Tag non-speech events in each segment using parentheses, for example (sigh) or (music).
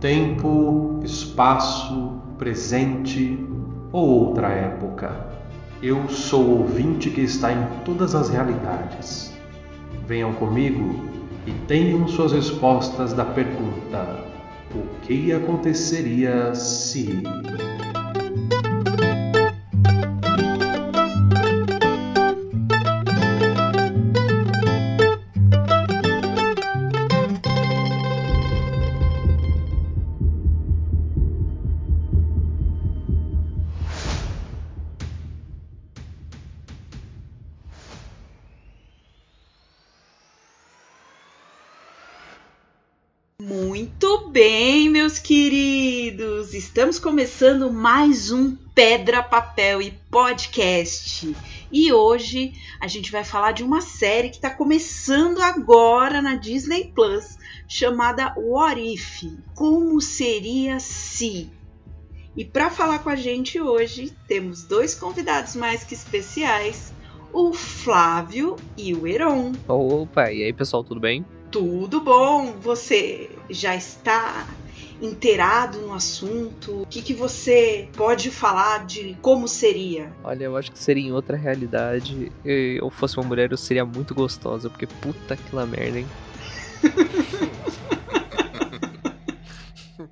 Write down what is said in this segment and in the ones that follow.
Tempo, espaço, presente ou outra época. Eu sou o ouvinte que está em todas as realidades. Venham comigo e tenham suas respostas da pergunta: O que aconteceria se. Muito bem, meus queridos! Estamos começando mais um Pedra, Papel e Podcast. E hoje a gente vai falar de uma série que está começando agora na Disney Plus, chamada What If? Como seria se? E para falar com a gente hoje, temos dois convidados mais que especiais, o Flávio e o Heron. Opa, e aí pessoal, tudo bem? Tudo bom? Você já está inteirado no assunto? O que, que você pode falar de como seria? Olha, eu acho que seria em outra realidade. Eu fosse uma mulher, eu seria muito gostosa, porque puta que la merda, hein? (laughs)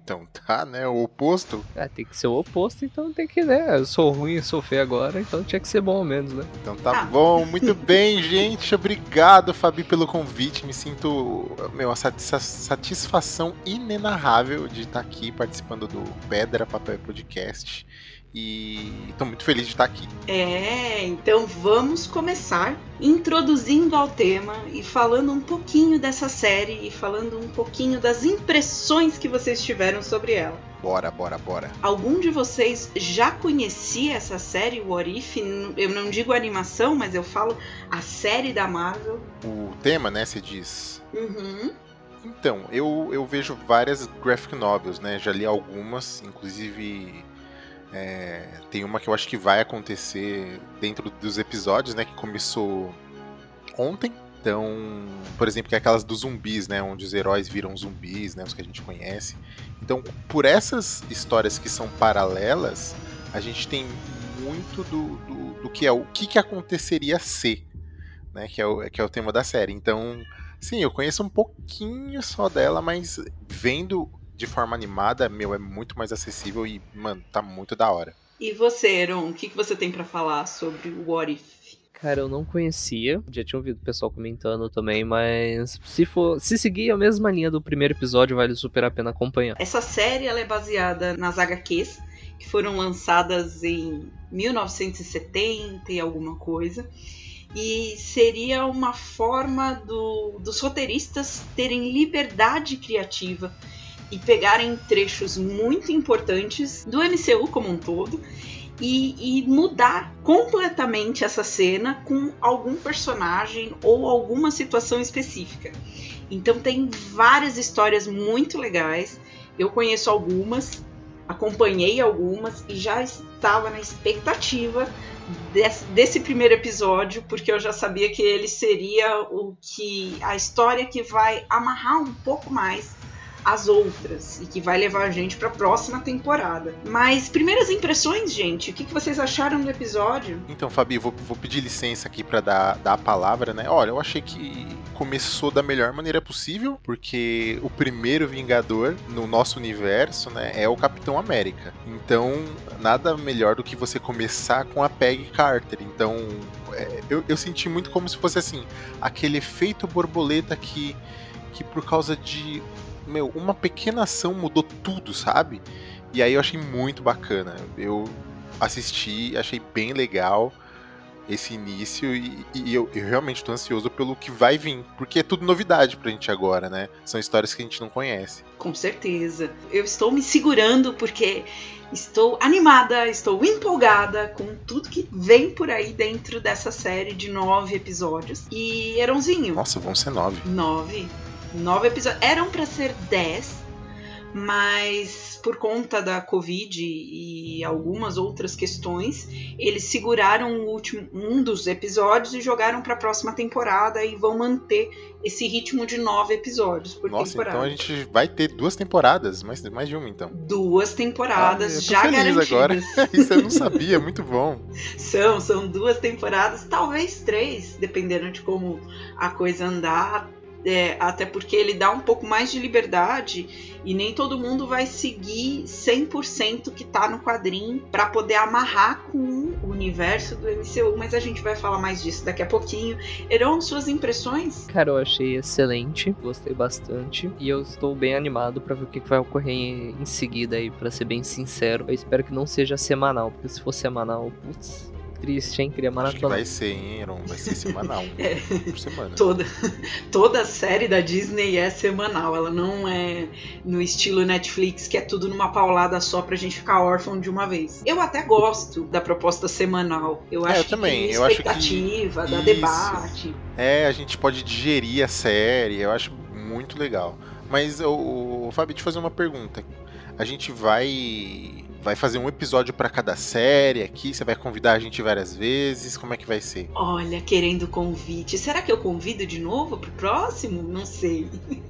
Então tá, né? O oposto. Ah, tem que ser o oposto, então tem que, né? Eu sou ruim, sou feio agora, então tinha que ser bom ao menos, né? Então tá Ah. bom, muito (laughs) bem, gente. Obrigado, Fabi, pelo convite. Me sinto, meu, uma satis- satisfação inenarrável de estar aqui participando do Pedra Papel e Podcast. E tô muito feliz de estar aqui. É, então vamos começar introduzindo ao tema e falando um pouquinho dessa série e falando um pouquinho das impressões que vocês tiveram sobre ela. Bora, bora, bora. Algum de vocês já conhecia essa série, o What If? Eu não digo animação, mas eu falo a série da Marvel. O tema, né, se diz. Uhum. Então, eu, eu vejo várias graphic novels, né? Já li algumas, inclusive é, tem uma que eu acho que vai acontecer dentro dos episódios, né? Que começou ontem. Então, por exemplo, que é aquelas dos zumbis, né? Onde os heróis viram zumbis, né? Os que a gente conhece. Então, por essas histórias que são paralelas, a gente tem muito do, do, do que é o que, que aconteceria se, né? Que é, o, que é o tema da série. Então, sim, eu conheço um pouquinho só dela, mas vendo de forma animada, meu, é muito mais acessível e, mano, tá muito da hora. E você, Eron, o que, que você tem pra falar sobre o What If? Cara, eu não conhecia, já tinha ouvido o pessoal comentando também, mas se for, se seguir a mesma linha do primeiro episódio, vale super a pena acompanhar. Essa série ela é baseada nas HQs que foram lançadas em 1970 e alguma coisa. E seria uma forma do- dos roteiristas terem liberdade criativa e pegarem trechos muito importantes do MCU como um todo e, e mudar completamente essa cena com algum personagem ou alguma situação específica. Então tem várias histórias muito legais. Eu conheço algumas, acompanhei algumas e já estava na expectativa desse, desse primeiro episódio, porque eu já sabia que ele seria o que a história que vai amarrar um pouco mais as outras e que vai levar a gente para a próxima temporada. Mas primeiras impressões, gente, o que, que vocês acharam do episódio? Então, Fabi, vou, vou pedir licença aqui pra dar, dar a palavra, né? Olha, eu achei que começou da melhor maneira possível, porque o primeiro Vingador no nosso universo, né, é o Capitão América. Então, nada melhor do que você começar com a Peggy Carter. Então, é, eu, eu senti muito como se fosse assim, aquele efeito borboleta que, que por causa de meu, uma pequena ação mudou tudo, sabe? E aí eu achei muito bacana. Eu assisti, achei bem legal esse início e, e eu, eu realmente tô ansioso pelo que vai vir, porque é tudo novidade pra gente agora, né? São histórias que a gente não conhece. Com certeza. Eu estou me segurando porque estou animada, estou empolgada com tudo que vem por aí dentro dessa série de nove episódios. E Eronzinho, Nossa, vão ser nove. nove, nove episódios. Eram pra ser dez, mas por conta da Covid e algumas outras questões, eles seguraram o último, um dos episódios e jogaram para a próxima temporada e vão manter esse ritmo de nove episódios por Nossa, temporada. então a gente vai ter duas temporadas, mais, mais de uma então. Duas temporadas Ah, já feliz garantidas. agora. (laughs) Isso eu não sabia, muito bom. São, são duas temporadas, talvez três, dependendo de como a coisa andar. É, até porque ele dá um pouco mais de liberdade e nem todo mundo vai seguir 100% que tá no quadrinho para poder amarrar com o universo do MCU, mas a gente vai falar mais disso daqui a pouquinho. Heron, suas impressões? Cara, eu achei excelente, gostei bastante e eu estou bem animado pra ver o que vai ocorrer em seguida aí, pra ser bem sincero. Eu espero que não seja semanal, porque se for semanal, putz, triste, hein? Queria Acho que maratona. vai ser, hein, Aaron? Vai ser semanal. (laughs) É. Por semana. Toda, toda a série da Disney é semanal, ela não é no estilo Netflix, que é tudo numa paulada só pra gente ficar órfão de uma vez. Eu até gosto da proposta semanal. Eu É, acho eu que também, tem eu acho que- expectativa, dá Isso. debate. É, a gente pode digerir a série, eu acho muito legal. Mas, o, o Fábio, te fazer uma pergunta. A gente vai vai fazer um episódio pra cada série aqui? Você vai convidar a gente várias vezes? Como é que vai ser? Olha, querendo convite. Será que eu convido de novo pro próximo? Não sei. (laughs)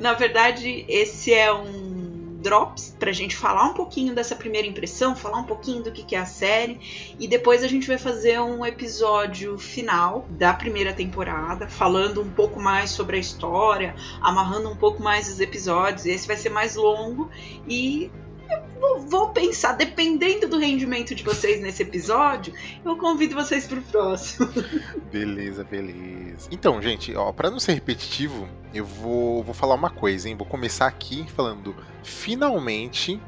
Na verdade, esse é um drops pra gente falar um pouquinho dessa primeira impressão, falar um pouquinho do que que é a série e depois a gente vai fazer um episódio final da primeira temporada, falando um pouco mais sobre a história, amarrando um pouco mais os episódios. Esse vai ser mais longo e eu vou- pensar, dependendo do rendimento de vocês nesse episódio, eu convido vocês pro próximo. (laughs) Beleza, beleza. Então, gente, ó, para não ser repetitivo, eu vou, vou falar uma coisa, hein? Vou começar aqui falando, finalmente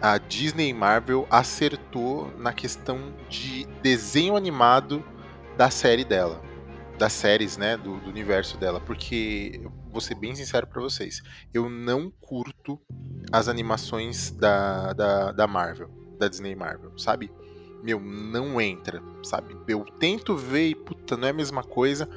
a Disney Marvel acertou na questão de desenho animado da série dela, das séries, né, do, do universo dela, porque vou ser bem sincero pra vocês, eu não curto as animações da, da, da Marvel, da Disney Marvel, sabe? meu, não entra, sabe? Eu tento ver e, puta, não é a mesma coisa.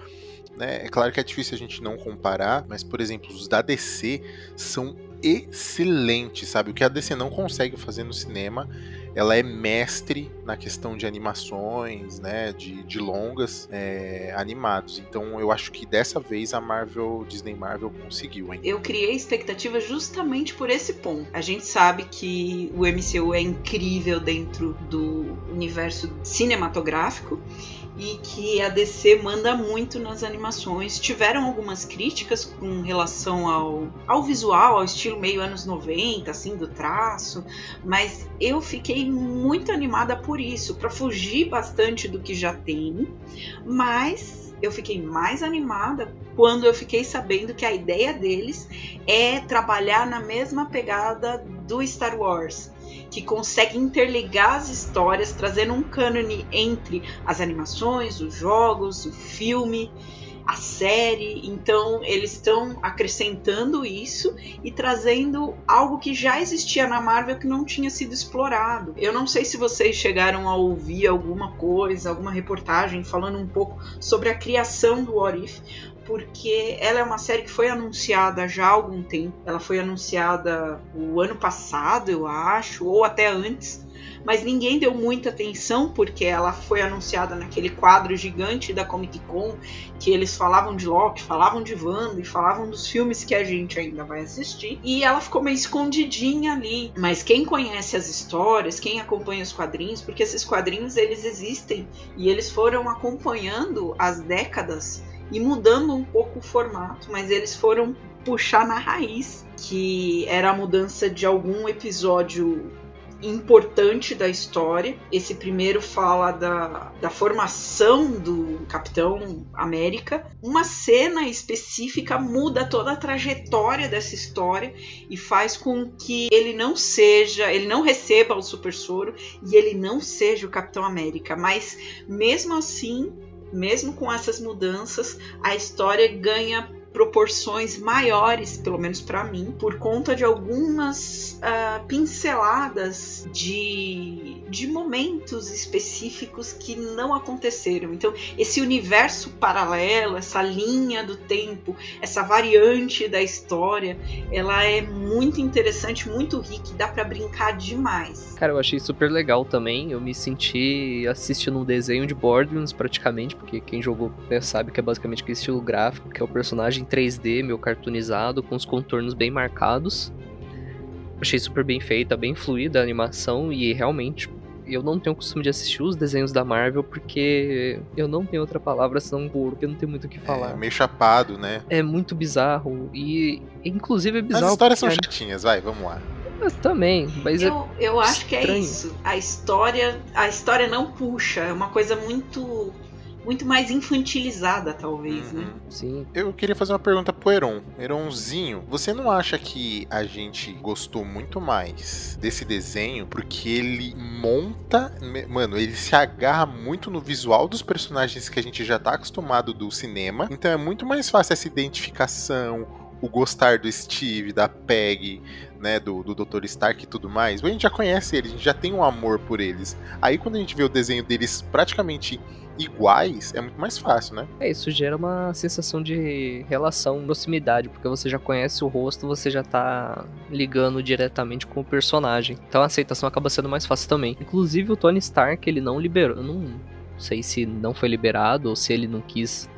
Né? É claro que é difícil a gente não comparar, mas, por exemplo, os da DC são excelentes, sabe? O que a DC não consegue fazer no cinema, ela é mestre na questão de animações, né? De, de longas é, animados. Então, eu acho que dessa vez a Marvel, Disney Marvel conseguiu, hein? Eu criei expectativa justamente por esse ponto. A gente sabe que o MCU é incrível dentro do universo cinematográfico e que a DC manda muito nas animações. Tiveram algumas críticas com relação ao, ao visual, ao estilo meio anos 90, assim, do traço, mas eu fiquei muito animada por isso, para fugir bastante do que já tem, mas eu fiquei mais animada quando eu fiquei sabendo que a ideia deles é trabalhar na mesma pegada do Star Wars, que consegue interligar as histórias, trazendo um cânone entre as animações, os jogos, o filme, a série. Então, eles estão acrescentando isso e trazendo algo que já existia na Marvel que não tinha sido explorado. Eu não sei se vocês chegaram a ouvir alguma coisa, alguma reportagem falando um pouco sobre a criação do What If, porque ela é uma série que foi anunciada já há algum tempo. Ela foi anunciada o ano passado, eu acho, ou até antes. Mas ninguém deu muita atenção porque ela foi anunciada naquele quadro gigante da Comic Con, que eles falavam de Loki, falavam de Wanda e falavam dos filmes que a gente ainda vai assistir. E ela ficou meio escondidinha ali. Mas quem conhece as histórias, quem acompanha os quadrinhos, porque esses quadrinhos eles existem e eles foram acompanhando as décadas e mudando um pouco o formato, mas eles foram puxar na raiz, que era a mudança de algum episódio importante da história. Esse primeiro fala da, da formação do Capitão América. Uma cena específica muda toda a trajetória dessa história e faz com que ele não seja, ele não receba o super soro e ele não seja o Capitão América. Mas mesmo assim, mesmo com essas mudanças, a história ganha proporções maiores, pelo menos para mim, por conta de algumas uh, pinceladas de de momentos específicos que não aconteceram. Então, esse universo paralelo, essa linha do tempo, essa variante da história, ela é muito interessante, muito rica dá para brincar demais. Cara, eu achei super legal também. Eu me senti assistindo um desenho de Borderlands praticamente, porque quem jogou né, sabe que é basicamente aquele estilo gráfico, que é o personagem 3D, meio cartoonizado, com os contornos bem marcados. Achei super bem feita, bem fluida a animação e realmente eu não tenho o costume de assistir os desenhos da Marvel porque eu não tenho outra palavra senão porque eu não tenho muito o que falar. É meio chapado, né? É muito bizarro e inclusive é bizarro. As histórias são chatinhas, vai, vamos lá. Eu também, mas é Eu, eu acho que é estranho. isso. A história, a história não puxa, é uma coisa muito muito mais infantilizada, talvez, né? Uhum. sim. Eu queria fazer uma pergunta pro Heron. Heronzinho, você não acha que a gente gostou muito mais desse desenho porque ele monta. Mano, ele se agarra muito no visual dos personagens que a gente já tá acostumado do cinema. Então é muito mais fácil essa identificação, o gostar do Steve, da Peg, né, do, do Dr. Stark e tudo mais. A gente já conhece eles, a gente já tem um amor por eles. Aí quando a gente vê o desenho deles praticamente iguais, é muito mais fácil, né? É, isso gera uma sensação de relação, proximidade, porque você já conhece o rosto, você já tá ligando diretamente com o personagem. Então a aceitação acaba sendo mais fácil também. Inclusive o Tony Stark, ele não liberou, não sei se não foi liberado ou se ele não quis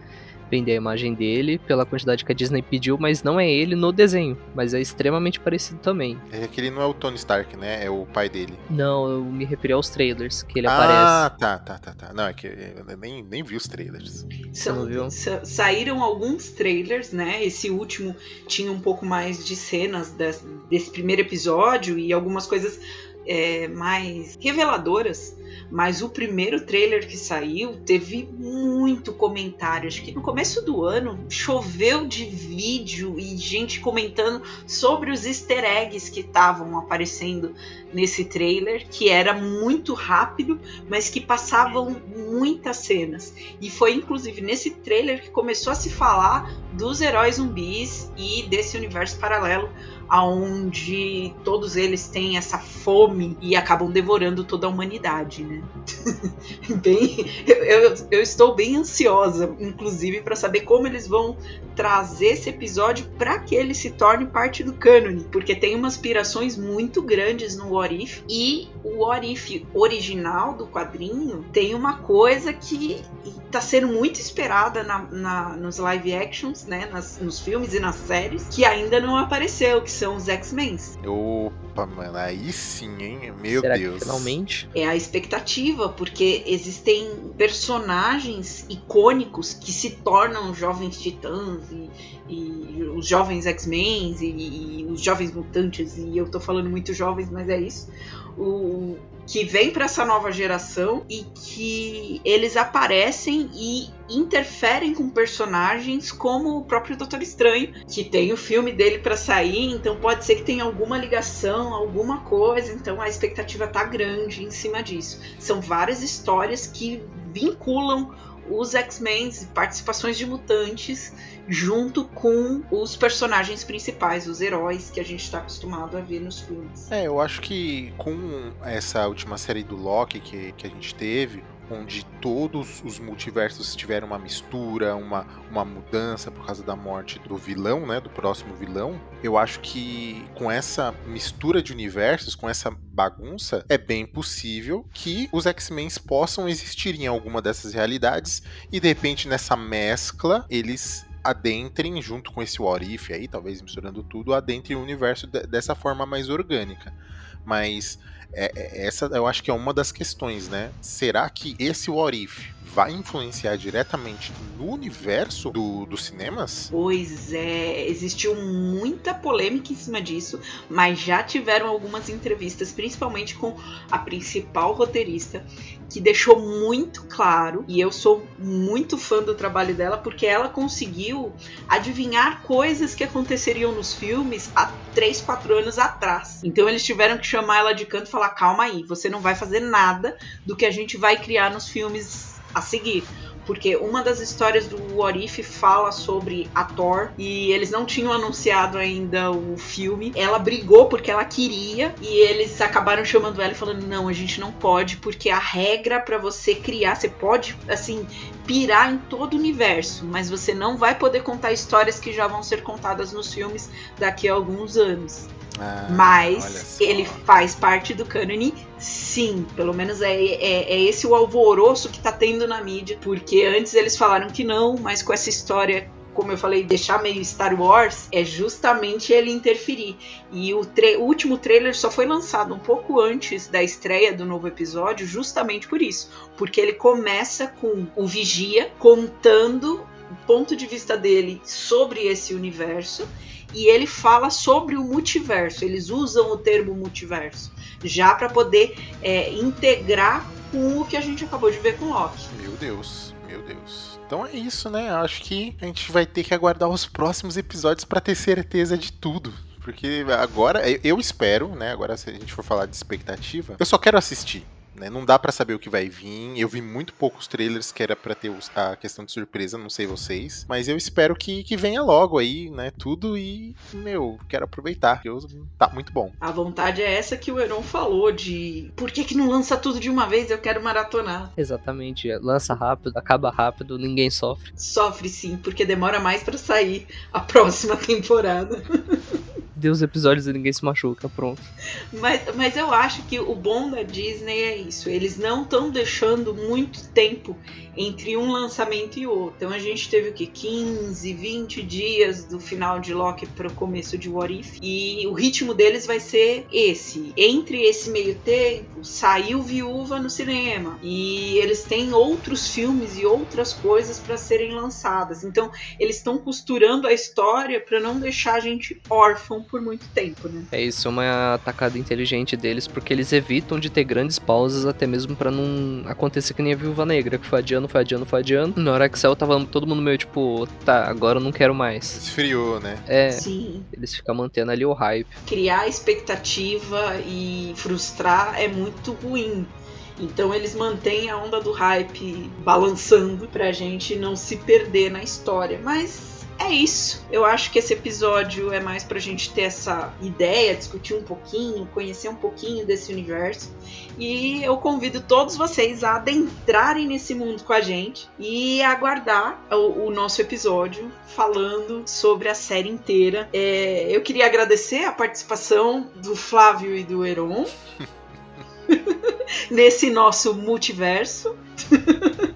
vender a imagem dele pela quantidade que a Disney pediu, mas não é ele no desenho, mas é extremamente parecido também. É que ele não é o Tony Stark, né? É o pai dele. Não, eu me referi aos trailers que ele aparece. ah, tá, tá, tá, tá. Não, é que eu nem, nem vi os trailers. Você não viu? sa- saíram alguns trailers, né? Esse último tinha um pouco mais de cenas des- desse primeiro episódio e algumas coisas é, mais reveladoras. Mas o primeiro trailer que saiu teve muito comentário. Acho que no começo do ano choveu de vídeo e gente comentando sobre os easter eggs que estavam aparecendo nesse trailer, que era muito rápido, mas que passavam muitas cenas. E foi inclusive nesse trailer que começou a se falar dos heróis zumbis e desse universo paralelo aonde todos eles têm essa fome e acabam devorando toda a humanidade, né? (laughs) bem, eu, eu, estou bem ansiosa, inclusive, para saber como eles vão trazer esse episódio para que ele se torne parte do cânone, porque tem umas aspirações muito grandes no What If e o What If original do quadrinho tem uma coisa que está sendo muito esperada na, na- nos live actions, né, nas- nos filmes e nas séries, que ainda não apareceu, que são os X-Men. Opa, mano, aí sim, hein? Meu Será Deus. que finalmente? É a expectativa, porque existem personagens icônicos que se tornam jovens titãs e, e os jovens X-Men e, e os jovens mutantes, e eu tô falando muito jovens, mas é isso. O, que vem para essa nova geração e que eles aparecem e interferem com personagens como o próprio Doutor Estranho, que tem o filme dele para sair, então pode ser que tenha alguma ligação, alguma coisa, então a expectativa tá grande em cima disso. São várias histórias que vinculam os X-Men, participações de mutantes, junto com os personagens principais, os heróis que a gente está acostumado a ver nos filmes. É, eu acho que com essa última série do Loki que, que a gente teve, onde todos os multiversos tiveram uma mistura, uma, uma mudança por causa da morte do vilão, né, do próximo vilão, eu acho que com essa mistura de universos, com essa bagunça, é bem possível que os X-Men possam existir em alguma dessas realidades e de repente nessa mescla eles adentrem junto com esse What If aí, talvez misturando tudo, adentrem o universo de- dessa forma mais orgânica. Mas é- é- essa eu acho que é uma das questões, né? Será que esse What If vai influenciar diretamente no universo do, dos cinemas? Pois é, existiu muita polêmica em cima disso, mas já tiveram algumas entrevistas, principalmente com a principal roteirista, que deixou muito claro, e eu sou muito fã do trabalho dela, porque ela conseguiu adivinhar coisas que aconteceriam nos filmes há 3, 4 anos atrás. Então eles tiveram que chamar ela de canto e falar: calma aí, você não vai fazer nada do que a gente vai criar nos filmes a seguir. Porque uma das histórias do What If fala sobre a Thor e eles não tinham anunciado ainda o filme. Ela brigou porque ela queria e eles acabaram chamando ela e falando: "Não, a gente não pode, porque a regra para você criar, você pode assim pirar em todo o universo, mas você não vai poder contar histórias que já vão ser contadas nos filmes daqui a alguns anos. Ah, Mas ele faz parte do cânone, sim. Pelo menos é, é, é, esse o alvoroço que tá tendo na mídia. Porque antes eles falaram que não, mas com essa história. Como eu falei, deixar meio Star Wars é justamente ele interferir. E o, o último trailer só foi lançado um pouco antes da estreia do novo episódio, justamente por isso. Porque ele começa com o Vigia contando o ponto de vista dele sobre esse universo e ele fala sobre o multiverso. Eles usam o termo multiverso já para poder é, integrar com o que a gente acabou de ver com Loki. Meu Deus, meu Deus. Então é isso, né? Acho que a gente vai ter que aguardar os próximos episódios para ter certeza de tudo. Porque agora, eu espero, né? Agora, se a gente for falar de expectativa, eu só quero assistir. Né? Não dá para saber o que vai vir. Eu vi muito poucos trailers que era para ter a questão de surpresa, não sei vocês. Mas eu espero que, que venha logo aí, né? Tudo e, meu, quero aproveitar. Eu, tá muito bom. A vontade é essa que o Heron falou: de por que, que não lança tudo de uma vez? Eu quero maratonar. Exatamente. Lança rápido, acaba rápido, ninguém sofre. Sofre sim, porque demora mais para sair a próxima (laughs) temporada. Deu os episódios e ninguém se machuca, pronto. Mas, mas eu acho que o bom da Disney é isso. Eles não estão deixando muito tempo entre um lançamento e outro. Então a gente teve o que? 15, 20 dias do final de Loki para o começo de What If. E o ritmo deles vai ser esse. Entre esse meio tempo, saiu Viúva no cinema. E eles têm outros filmes e outras coisas para serem lançadas. Então eles estão costurando a história para não deixar a gente órfão por muito tempo, né? É isso, é uma atacada inteligente deles, porque eles evitam de ter grandes pausas, até mesmo para não acontecer que nem a Viúva Negra, que foi adiando, foi adiando, foi adiando. Na hora que saiu, tava todo mundo meio tipo, tá, agora eu não quero mais. Esfriou, né? É. Sim. Eles ficam mantendo ali o hype. Criar expectativa e frustrar é muito ruim. Então eles mantêm a onda do hype balançando pra gente não se perder na história. Mas é isso. Eu acho que esse episódio é mais pra gente ter essa ideia, discutir um pouquinho, conhecer um pouquinho desse universo. E eu convido todos vocês a adentrarem nesse mundo com a gente e aguardar o, o nosso episódio falando sobre a série inteira. É, eu queria agradecer a participação do Flávio e do Heron. (laughs) (laughs) nesse nosso multiverso. (laughs)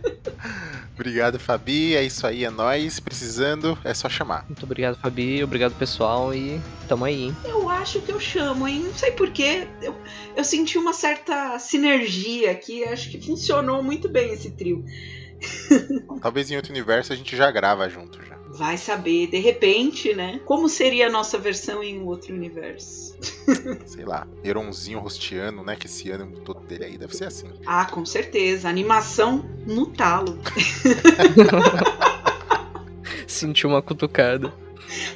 Obrigado, Fabi. É isso aí, é nóis. Precisando, é só chamar. Muito obrigado, Fabi. Obrigado, pessoal. E tamo aí, hein? Eu acho que eu chamo, hein? Não sei porquê. Eu, eu senti uma certa sinergia aqui. Acho que funcionou muito bem esse trio. (laughs) Talvez em outro universo a gente já grava junto já. Vai saber, de repente, né? Como seria a nossa versão em um outro universo? (laughs) Sei lá, Heronzinho rosteando, né? Que esse ano todo dele aí deve ser assim. Ah, com certeza. Animação no talo. (laughs) Sentiu uma cutucada.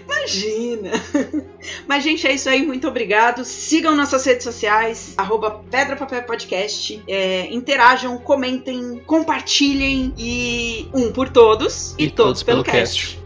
Imagina! (laughs) Mas, gente, é isso aí. Muito obrigado. Sigam nossas redes sociais, arroba Pedra Papel Podcast. É, interajam, comentem, compartilhem e um por todos e, e todos, todos, pelo, pelo cast. cast.